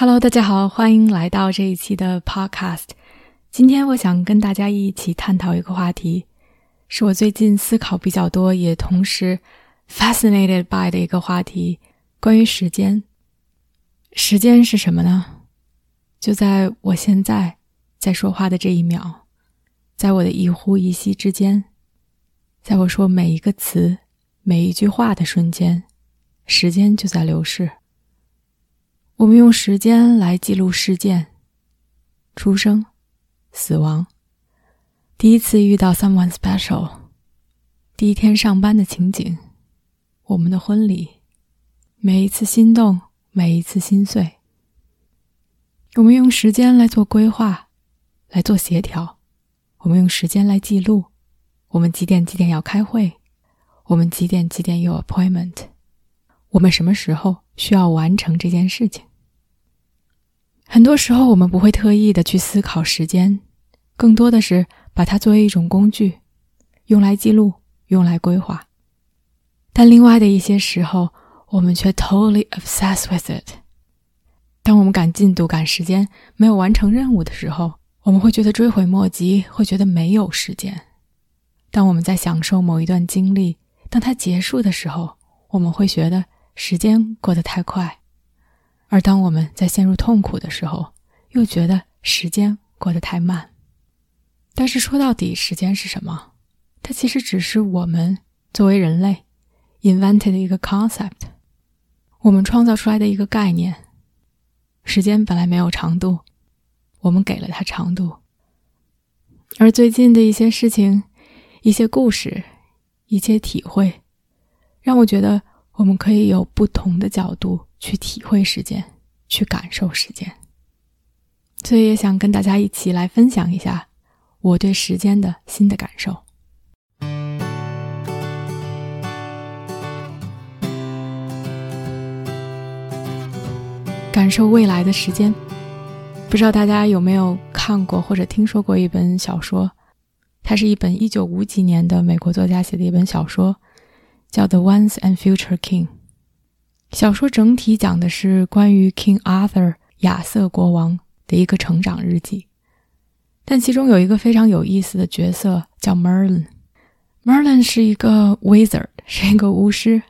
Hello，大家好，欢迎来到这一期的 Podcast。今天我想跟大家一起探讨一个话题，是我最近思考比较多，也同时 fascinated by 的一个话题，关于时间。时间是什么呢？就在我现在在说话的这一秒，在我的一呼一吸之间，在我说每一个词、每一句话的瞬间，时间就在流逝。我们用时间来记录事件：出生、死亡、第一次遇到 someone special、第一天上班的情景、我们的婚礼、每一次心动。每一次心碎，我们用时间来做规划，来做协调；我们用时间来记录，我们几点几点要开会，我们几点几点有 appointment，我们什么时候需要完成这件事情。很多时候，我们不会特意的去思考时间，更多的是把它作为一种工具，用来记录，用来规划。但另外的一些时候，我们却 totally obsessed with it。当我们赶进度、赶时间，没有完成任务的时候，我们会觉得追悔莫及，会觉得没有时间。当我们在享受某一段经历，当它结束的时候，我们会觉得时间过得太快；而当我们在陷入痛苦的时候，又觉得时间过得太慢。但是说到底，时间是什么？它其实只是我们作为人类 invented 的一个 concept。我们创造出来的一个概念，时间本来没有长度，我们给了它长度。而最近的一些事情、一些故事、一些体会，让我觉得我们可以有不同的角度去体会时间，去感受时间。所以也想跟大家一起来分享一下我对时间的新的感受。感受未来的时间，不知道大家有没有看过或者听说过一本小说？它是一本一九五几年的美国作家写的一本小说，叫《The Once and Future King》。小说整体讲的是关于 King Arthur 亚瑟国王的一个成长日记，但其中有一个非常有意思的角色叫 Merlin。Merlin 是一个 wizard，是一个巫师。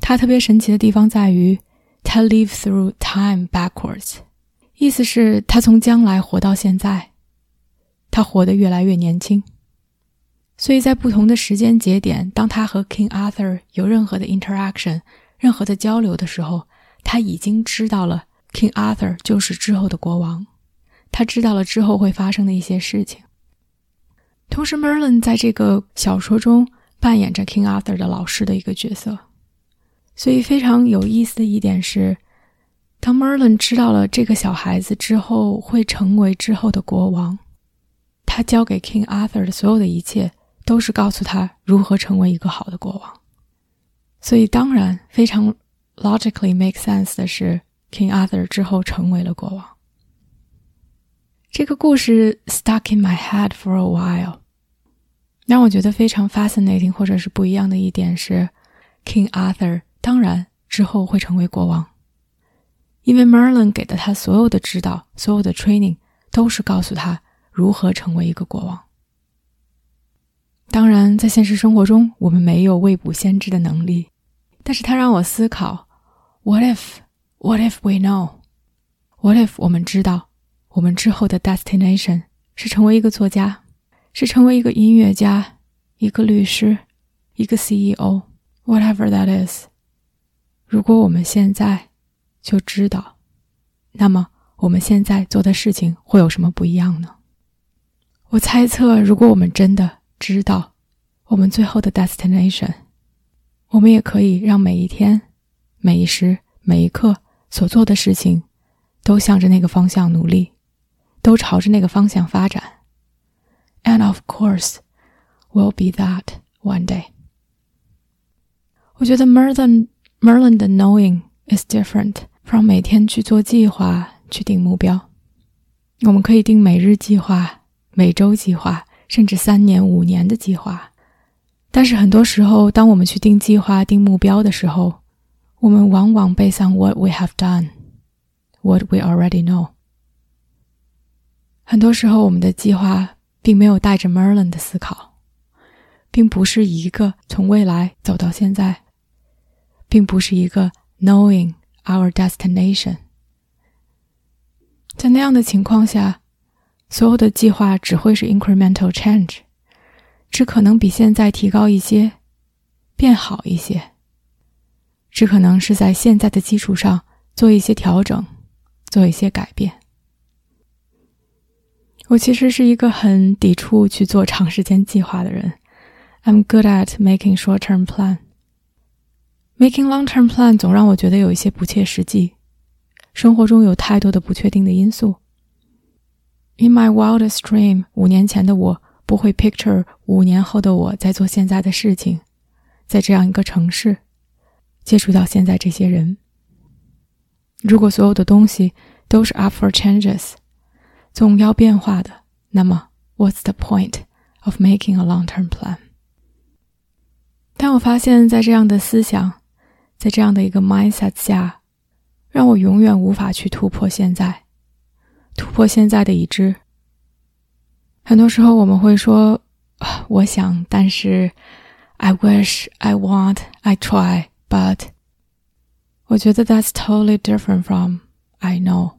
他特别神奇的地方在于。他 live through time backwards，意思是，他从将来活到现在，他活得越来越年轻。所以在不同的时间节点，当他和 King Arthur 有任何的 interaction、任何的交流的时候，他已经知道了 King Arthur 就是之后的国王，他知道了之后会发生的一些事情。同时，Merlin 在这个小说中扮演着 King Arthur 的老师的一个角色。所以非常有意思的一点是，当 Merlin 知道了这个小孩子之后会成为之后的国王，他交给 King Arthur 的所有的一切都是告诉他如何成为一个好的国王。所以当然非常 logically make sense 的是，King Arthur 之后成为了国王。这个故事 stuck in my head for a while，让我觉得非常 fascinating 或者是不一样的一点是，King Arthur。当然，之后会成为国王，因为 Merlin 给的他所有的指导、所有的 training 都是告诉他如何成为一个国王。当然，在现实生活中，我们没有未卜先知的能力，但是他让我思考：What if? What if we know? What if 我们知道，我们之后的 destination 是成为一个作家，是成为一个音乐家、一个律师、一个 CEO，whatever that is。如果我们现在就知道，那么我们现在做的事情会有什么不一样呢？我猜测，如果我们真的知道我们最后的 destination，我们也可以让每一天、每一时、每一刻所做的事情都向着那个方向努力，都朝着那个方向发展。And of course, will be that one day. 我觉得 Merlin Merlin 的 knowing is different from 每天去做计划、去定目标。我们可以定每日计划、每周计划，甚至三年、五年的计划。但是很多时候，当我们去定计划、定目标的时候，我们往往 based on what we have done, what we already know。很多时候，我们的计划并没有带着 Merlin 的思考，并不是一个从未来走到现在，并不是一个 knowing our destination。在那样的情况下，所有的计划只会是 incremental change。只可能比现在提高一些，变好一些。只可能是在现在的基础上做一些调整，做一些改变。我其实是一个很抵触去做长时间计划的人。I'm good at making short-term plan. Making long-term plan 总让我觉得有一些不切实际。生活中有太多的不确定的因素。In my wildest dream，五年前的我。不会 picture 五年后的我在做现在的事情，在这样一个城市接触到现在这些人。如果所有的东西都是 up for changes，总要变化的，那么 what's the point of making a long-term plan？但我发现，在这样的思想，在这样的一个 mindset 下，让我永远无法去突破现在，突破现在的已知。很多时候我们会说，我想，但是，I wish, I want, I try, but，我觉得 that's totally different from I know.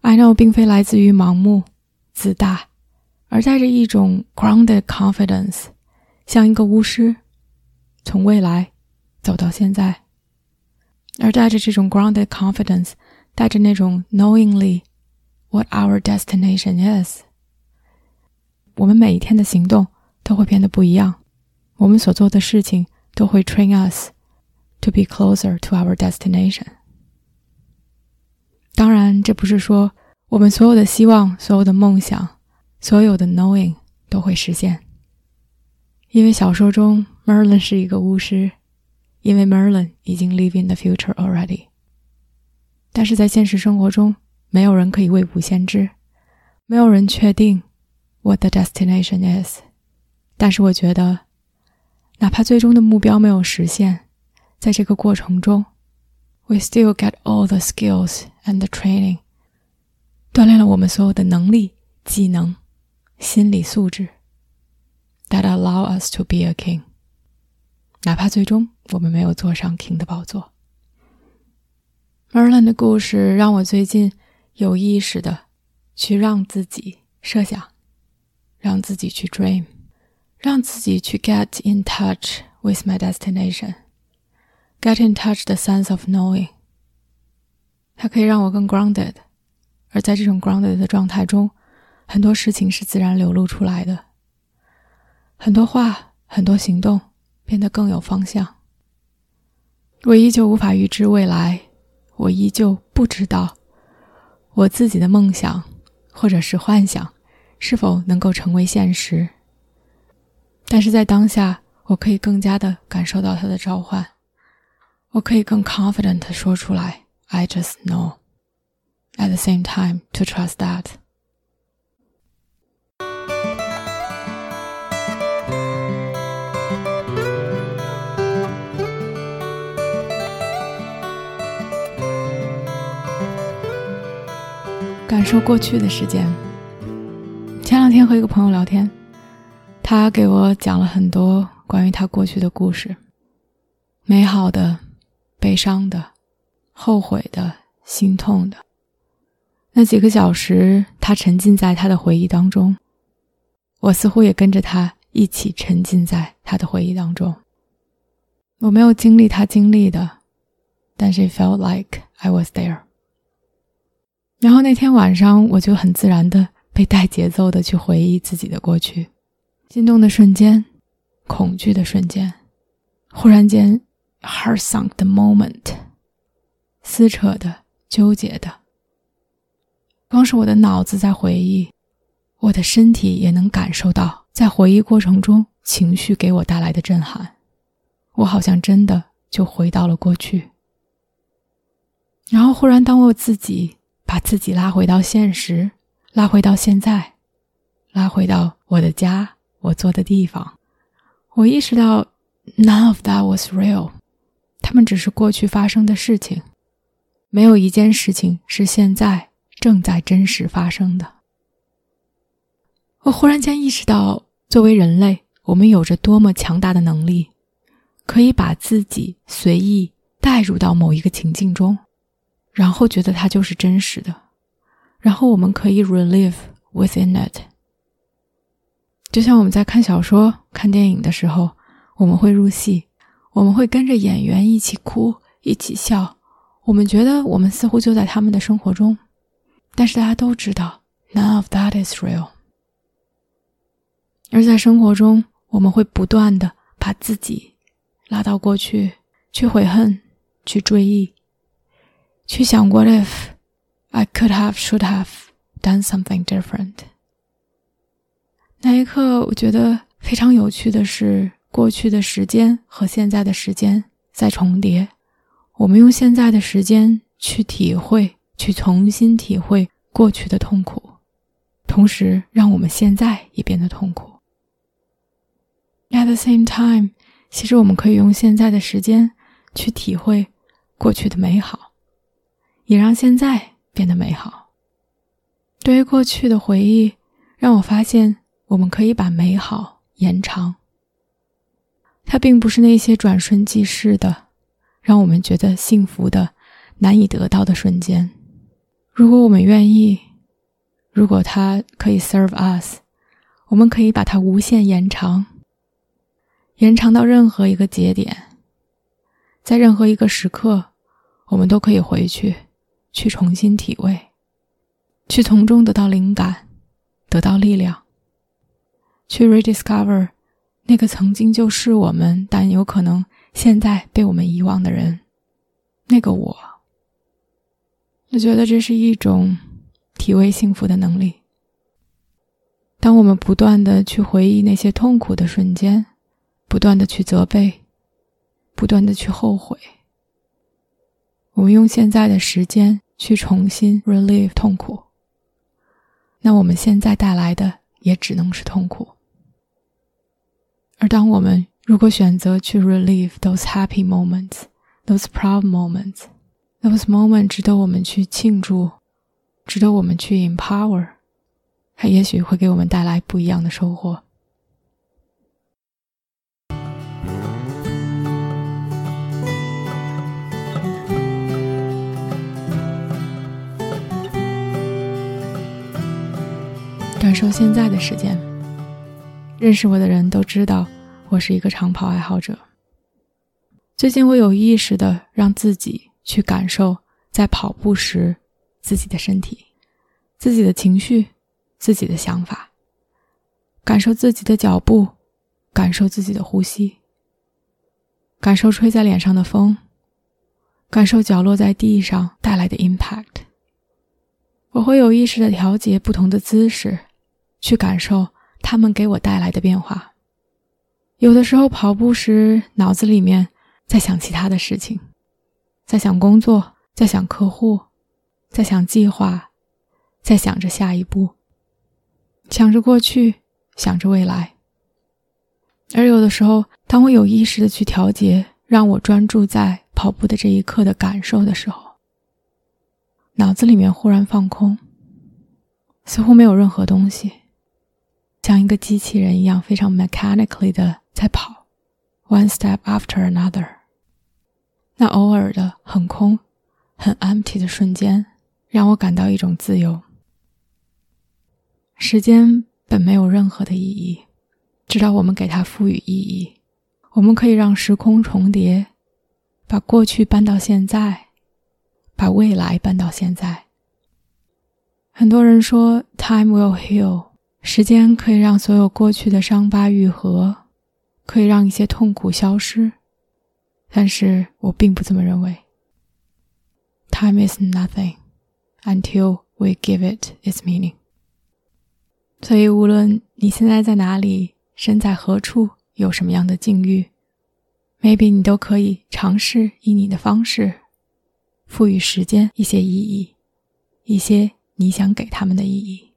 I know 并非来自于盲目、自大，而带着一种 grounded confidence，像一个巫师，从未来走到现在，而带着这种 grounded confidence，带着那种 knowingly what our destination is。我们每一天的行动都会变得不一样，我们所做的事情都会 train us to be closer to our destination。当然，这不是说我们所有的希望、所有的梦想、所有的 knowing 都会实现，因为小说中 Merlin 是一个巫师，因为 Merlin 已经 live in the future already。但是在现实生活中，没有人可以未卜先知，没有人确定。What the destination is，但是我觉得，哪怕最终的目标没有实现，在这个过程中，we still get all the skills and the training，锻炼了我们所有的能力、技能、心理素质，that allow us to be a king。哪怕最终我们没有坐上 king 的宝座。Merlin 的故事让我最近有意识的去让自己设想。让自己去 dream，让自己去 get in touch with my destination，get in touch the sense of knowing。它可以让我更 grounded，而在这种 grounded 的状态中，很多事情是自然流露出来的，很多话，很多行动变得更有方向。我依旧无法预知未来，我依旧不知道我自己的梦想或者是幻想。是否能够成为现实？但是在当下，我可以更加的感受到他的召唤，我可以更 confident 说出来：“I just know.” At the same time, to trust that. 说过去的时间。前两天和一个朋友聊天，他给我讲了很多关于他过去的故事，美好的、悲伤的、后悔的、心痛的。那几个小时，他沉浸在他的回忆当中，我似乎也跟着他一起沉浸在他的回忆当中。我没有经历他经历的，但是 felt like I was there。然后那天晚上，我就很自然的。被带节奏的去回忆自己的过去，心动的瞬间，恐惧的瞬间，忽然间，heart sunk 的 moment，撕扯的、纠结的。光是我的脑子在回忆，我的身体也能感受到在回忆过程中情绪给我带来的震撼。我好像真的就回到了过去。然后忽然，当我自己把自己拉回到现实，拉回到现在，拉回到我的家，我坐的地方，我意识到，none of that was real，他们只是过去发生的事情，没有一件事情是现在正在真实发生的。我忽然间意识到，作为人类，我们有着多么强大的能力，可以把自己随意带入到某一个情境中。然后觉得它就是真实的，然后我们可以 relive within it。就像我们在看小说、看电影的时候，我们会入戏，我们会跟着演员一起哭、一起笑，我们觉得我们似乎就在他们的生活中，但是大家都知道，none of that is real。而在生活中，我们会不断的把自己拉到过去，去悔恨，去追忆。去想 What if I could have, should have done something different？那一刻，我觉得非常有趣的是，过去的时间和现在的时间在重叠。我们用现在的时间去体会，去重新体会过去的痛苦，同时让我们现在也变得痛苦。At the same time，其实我们可以用现在的时间去体会过去的美好。也让现在变得美好。对于过去的回忆，让我发现我们可以把美好延长。它并不是那些转瞬即逝的，让我们觉得幸福的、难以得到的瞬间。如果我们愿意，如果它可以 serve us，我们可以把它无限延长，延长到任何一个节点，在任何一个时刻，我们都可以回去。去重新体味，去从中得到灵感，得到力量，去 rediscover 那个曾经就是我们，但有可能现在被我们遗忘的人，那个我。我觉得这是一种体味幸福的能力。当我们不断的去回忆那些痛苦的瞬间，不断的去责备，不断的去后悔，我们用现在的时间。去重新 relieve 痛苦，那我们现在带来的也只能是痛苦。而当我们如果选择去 relieve those happy moments, those proud moments, those moments 值得我们去庆祝，值得我们去 empower，它也许会给我们带来不一样的收获。感受现在的时间。认识我的人都知道，我是一个长跑爱好者。最近，我有意识的让自己去感受在跑步时自己的身体、自己的情绪、自己的想法，感受自己的脚步，感受自己的呼吸，感受吹在脸上的风，感受脚落在地上带来的 impact。我会有意识的调节不同的姿势。去感受他们给我带来的变化。有的时候跑步时，脑子里面在想其他的事情，在想工作，在想客户，在想计划，在想着下一步，想着过去，想着未来。而有的时候，当我有意识的去调节，让我专注在跑步的这一刻的感受的时候，脑子里面忽然放空，似乎没有任何东西。像一个机器人一样，非常 mechanically 的在跑，one step after another。那偶尔的很空、很 empty 的瞬间，让我感到一种自由。时间本没有任何的意义，直到我们给它赋予意义。我们可以让时空重叠，把过去搬到现在，把未来搬到现在。很多人说，time will heal。时间可以让所有过去的伤疤愈合，可以让一些痛苦消失，但是我并不这么认为。time is nothing until we give it its meaning。所以，无论你现在在哪里，身在何处，有什么样的境遇，maybe 你都可以尝试以你的方式，赋予时间一些意义，一些你想给他们的意义。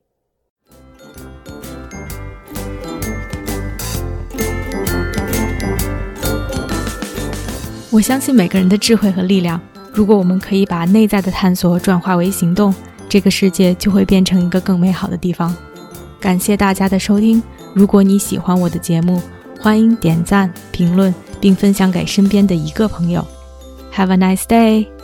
我相信每个人的智慧和力量。如果我们可以把内在的探索转化为行动，这个世界就会变成一个更美好的地方。感谢大家的收听。如果你喜欢我的节目，欢迎点赞、评论并分享给身边的一个朋友。Have a nice day.